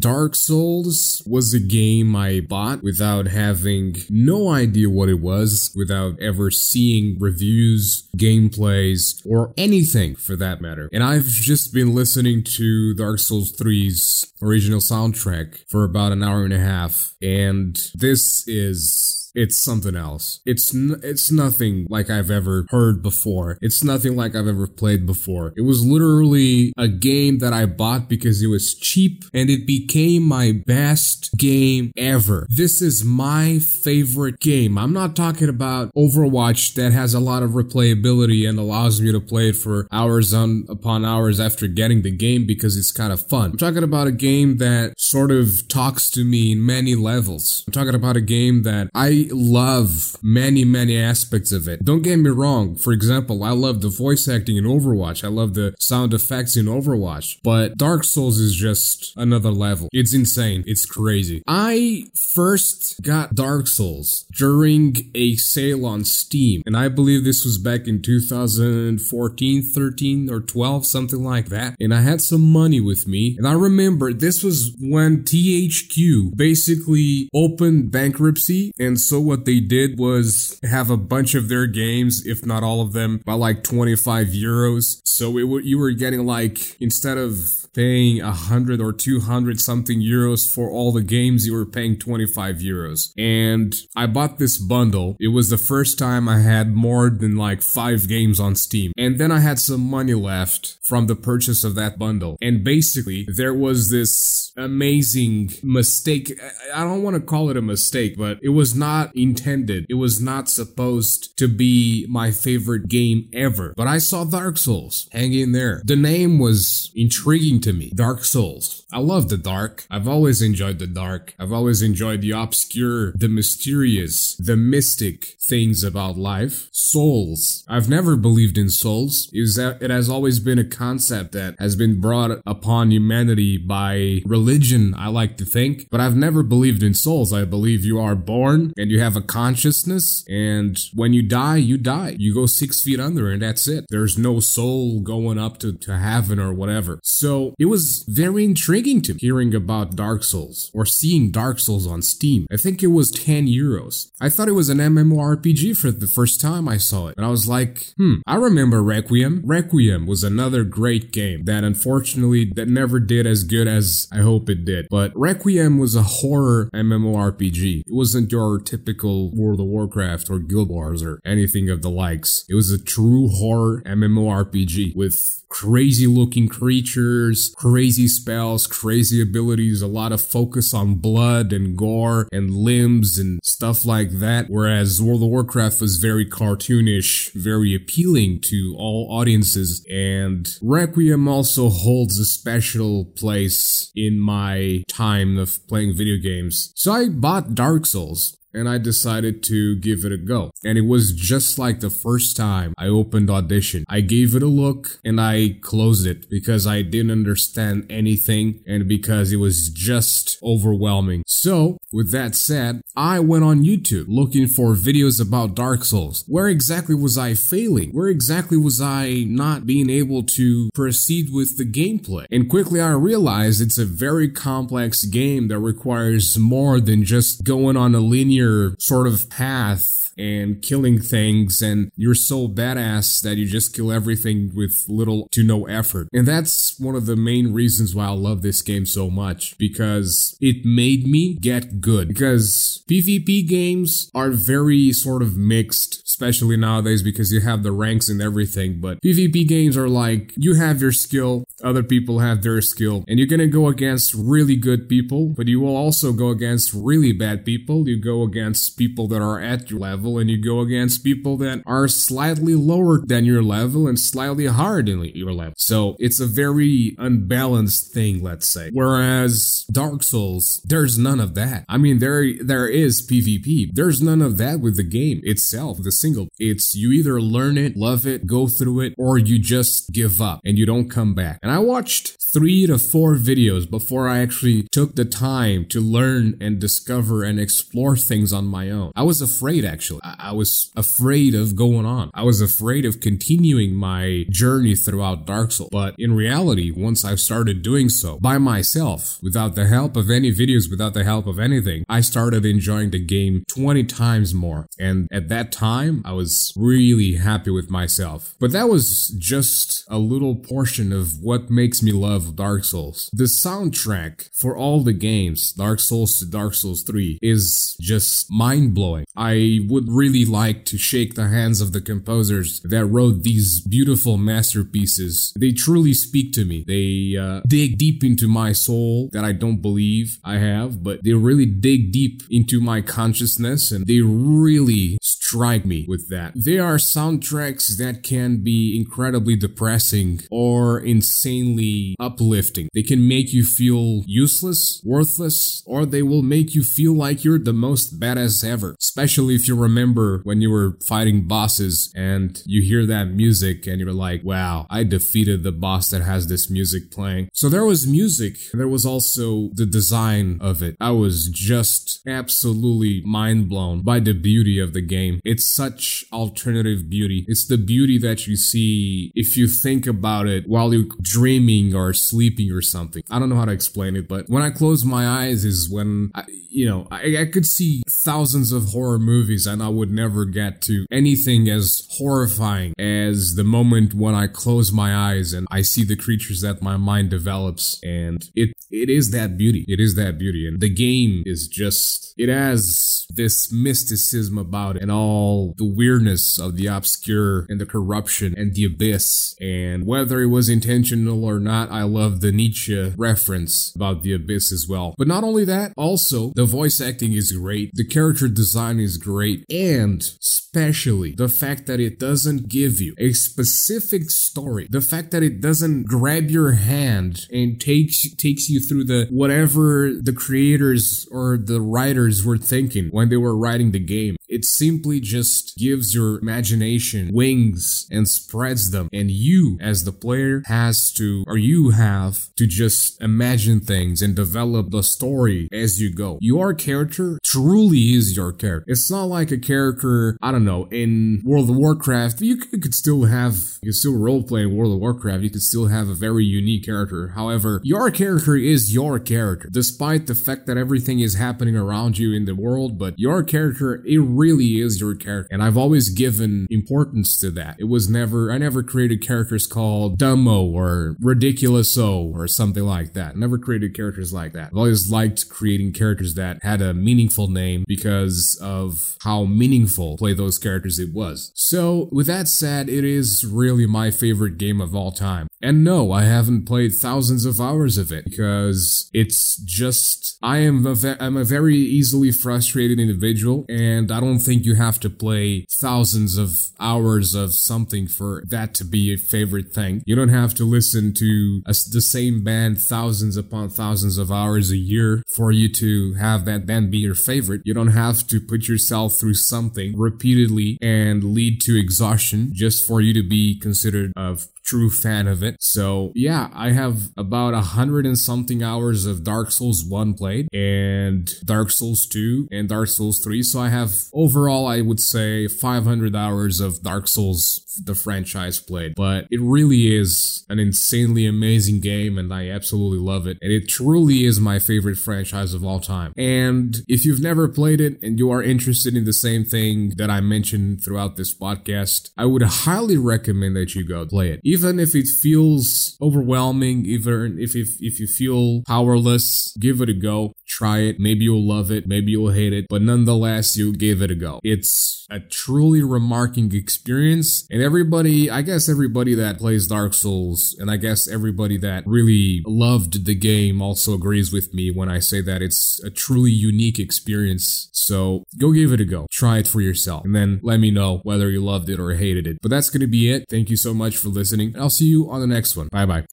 Dark Souls was a game I bought without having no idea what it was, without ever seeing reviews, gameplays, or anything for that matter. And I've just been listening to Dark Souls 3's original soundtrack for about an hour and a half, and this is it's something else. It's n- it's nothing like I've ever heard before. It's nothing like I've ever played before. It was literally a game that I bought because it was cheap and it became my best game ever. This is my favorite game. I'm not talking about Overwatch that has a lot of replayability and allows me to play it for hours on upon hours after getting the game because it's kind of fun. I'm talking about a game that sort of talks to me in many levels. I'm talking about a game that I love many, many aspects of it. Don't get me wrong. For example, I love the voice acting in Overwatch. I love the sound effects in Overwatch. But Dark Souls is just another level. It's insane. It's crazy. I first got Dark Souls during a sale on Steam. And I believe this was back in 2014, 13, or 12, something like that. And I had some money with me. And I remember this was when THQ basically opened bankruptcy. And so what they did was have a bunch of their games, if not all of them, by like 25 euros. So it w- you were getting like, instead of paying a hundred or two hundred something euros for all the games you were paying 25 euros. And i bought this bundle. It was the first time i had more than like five games on steam. And then i had some money left from the purchase of that bundle. And basically there was this amazing mistake. I don't want to call it a mistake but it was not intended it was not supposed to be my favorite game ever but i saw dark souls hanging there the name was intriguing to me. Dark Souls. I love the dark. I've always enjoyed the dark. I've always enjoyed the obscure, the mysterious, the mystic things about life. Souls. I've never believed in souls. It has always been a concept that has been brought upon humanity by religion, I like to think, but I've never believed in souls. I believe you are born and you have a consciousness and when you die, you die. You go six feet under and that's it. There's no soul going up to, to heaven or whatever. So it was very intriguing to me hearing about Dark Souls or seeing Dark Souls on Steam. I think it was 10 euros. I thought it was an MMORPG for the first time I saw it. And I was like, hmm, I remember Requiem. Requiem was another great game that unfortunately that never did as good as I hope it did. But Requiem was a horror MMORPG. It wasn't your typical World of Warcraft or Guild Wars or anything of the likes. It was a true horror MMORPG with crazy looking creatures, crazy spells, crazy abilities, a lot of focus on blood and gore and limbs and stuff like that. Whereas World of Warcraft was very cartoonish, very appealing to all audiences. And Requiem also holds a special place in my time of playing video games. So I bought Dark Souls and I decided to give it a go. And it was just like the first time I opened Audition. I gave it a look and I closed it because I didn't understand anything and because it was just overwhelming. So, with that said, I went on YouTube looking for videos about Dark Souls. Where exactly was I failing? Where exactly was I not being able to proceed with the gameplay? And quickly I realized it's a very complex game that requires more than just going on a linear linear sort of path and killing things and you're so badass that you just kill everything with little to no effort. And that's one of the main reasons why I love this game so much because it made me get good because PvP games are very sort of mixed, especially nowadays because you have the ranks and everything, but PvP games are like you have your skill, other people have their skill, and you're gonna go against really good people, but you will also go against really bad people. You go against people that are at your level and you go against people that are slightly lower than your level and slightly higher than your level. So it's a very unbalanced thing, let's say. Whereas Dark Souls, there's none of that. I mean, there there is PvP. There's none of that with the game itself, the single. It's you either learn it, love it, go through it, or you just give up and you don't come back. And I watched three to four videos before I actually took the time to learn and discover and explore things on my own. I was afraid actually. I was afraid of going on. I was afraid of continuing my journey throughout Dark Souls. But in reality, once I've started doing so by myself, without the help of any videos, without the help of anything, I started enjoying the game 20 times more. And at that time, I was really happy with myself. But that was just a little portion of what makes me love Dark Souls. The soundtrack for all the games, Dark Souls to Dark Souls 3, is just mind blowing. I would really like to shake the hands of the composers that wrote these beautiful masterpieces. They truly speak to me. They uh, dig deep into my soul that I don't believe I have, but they really dig deep into my consciousness and they really strike me with that. There are soundtracks that can be incredibly depressing or insanely uplifting. They can make you feel useless, worthless, or they will make you feel like you're the most badass ever. Especially if you remember when you were fighting bosses and you hear that music and you're like, wow, I defeated the boss that has this music playing. So there was music, there was also the design of it. I was just absolutely mind blown by the beauty of the game. It's such alternative beauty. It's the beauty that you see if you think about it while you're dreaming or sleeping or something. I don't know how to explain it, but when I close my eyes is when I, you know, I, I could see thousands of horror movies and I would never get to anything as horrifying as the moment when I close my eyes and I see the creatures that my mind develops. And it, it is that beauty. It is that beauty. And the game is just, it has this mysticism about it and all the weirdness of the obscure and the corruption and the abyss. And whether it was intentional or not, I love the Nietzsche reference about the abyss as well. But not only that, also the voice acting is great, the character design is great, and especially the fact that it doesn't give you a specific story, the fact that it doesn't grab your hand and takes takes you through the whatever the creators or the writers were thinking when they were writing the game. It simply just gives your imagination wings and spreads them. And you, as the player, has to, or you have to just imagine things and develop the story as you go. Your character truly is your character. It's not like a character, I don't know, in World of Warcraft. You could, still have, you could still roleplay in World of Warcraft. You can still have a very unique character. However, your character is your character, despite the fact that everything is happening around you in the world. But your character, it really is your character. And I've always given importance to that. It was never, I never created characters called Dumbo or Ridiculouso or something like that. Never created characters like that. I've always liked creating characters that had a meaningful name because of how meaningful play those characters it was. So with that said, it is really my favorite game of all time. And no, I haven't played thousands of hours of it because it's just, I am a, ve- I'm a very easily frustrated individual and I don't think you have to play thousands of hours of something for that to be a favorite thing. You don't have to listen to a, the same band thousands upon thousands of hours a year for you to have that band be your favorite. You don't have to put yourself through something repeatedly and lead to exhaustion just for you to be considered a true fan of it. So yeah, I have about a hundred and something hours of Dark Souls 1 played and Dark Souls 2 and Dark Souls 3. So I have overall, I would say 500 hours of Dark Souls, the franchise played. But it really is an insanely amazing game and I absolutely love it. And it truly is my favorite franchise of all time. And if you've never played it and you are interested in the same thing that I mentioned throughout this podcast, I would highly recommend that you go play it. Even if it feels overwhelming, even if, if, if you feel powerless, give it a go. Try it. Maybe you'll love it. Maybe you'll hate it. But nonetheless, you give it a go. It's a truly remarking experience. And everybody, I guess everybody that plays Dark Souls, and I guess everybody that really loved the game also agrees with me when I say that it's a truly unique experience. So go give it a go. Try it for yourself. And then let me know whether you loved it or hated it. But that's going to be it. Thank you so much for listening. I'll see you on the next one. Bye bye.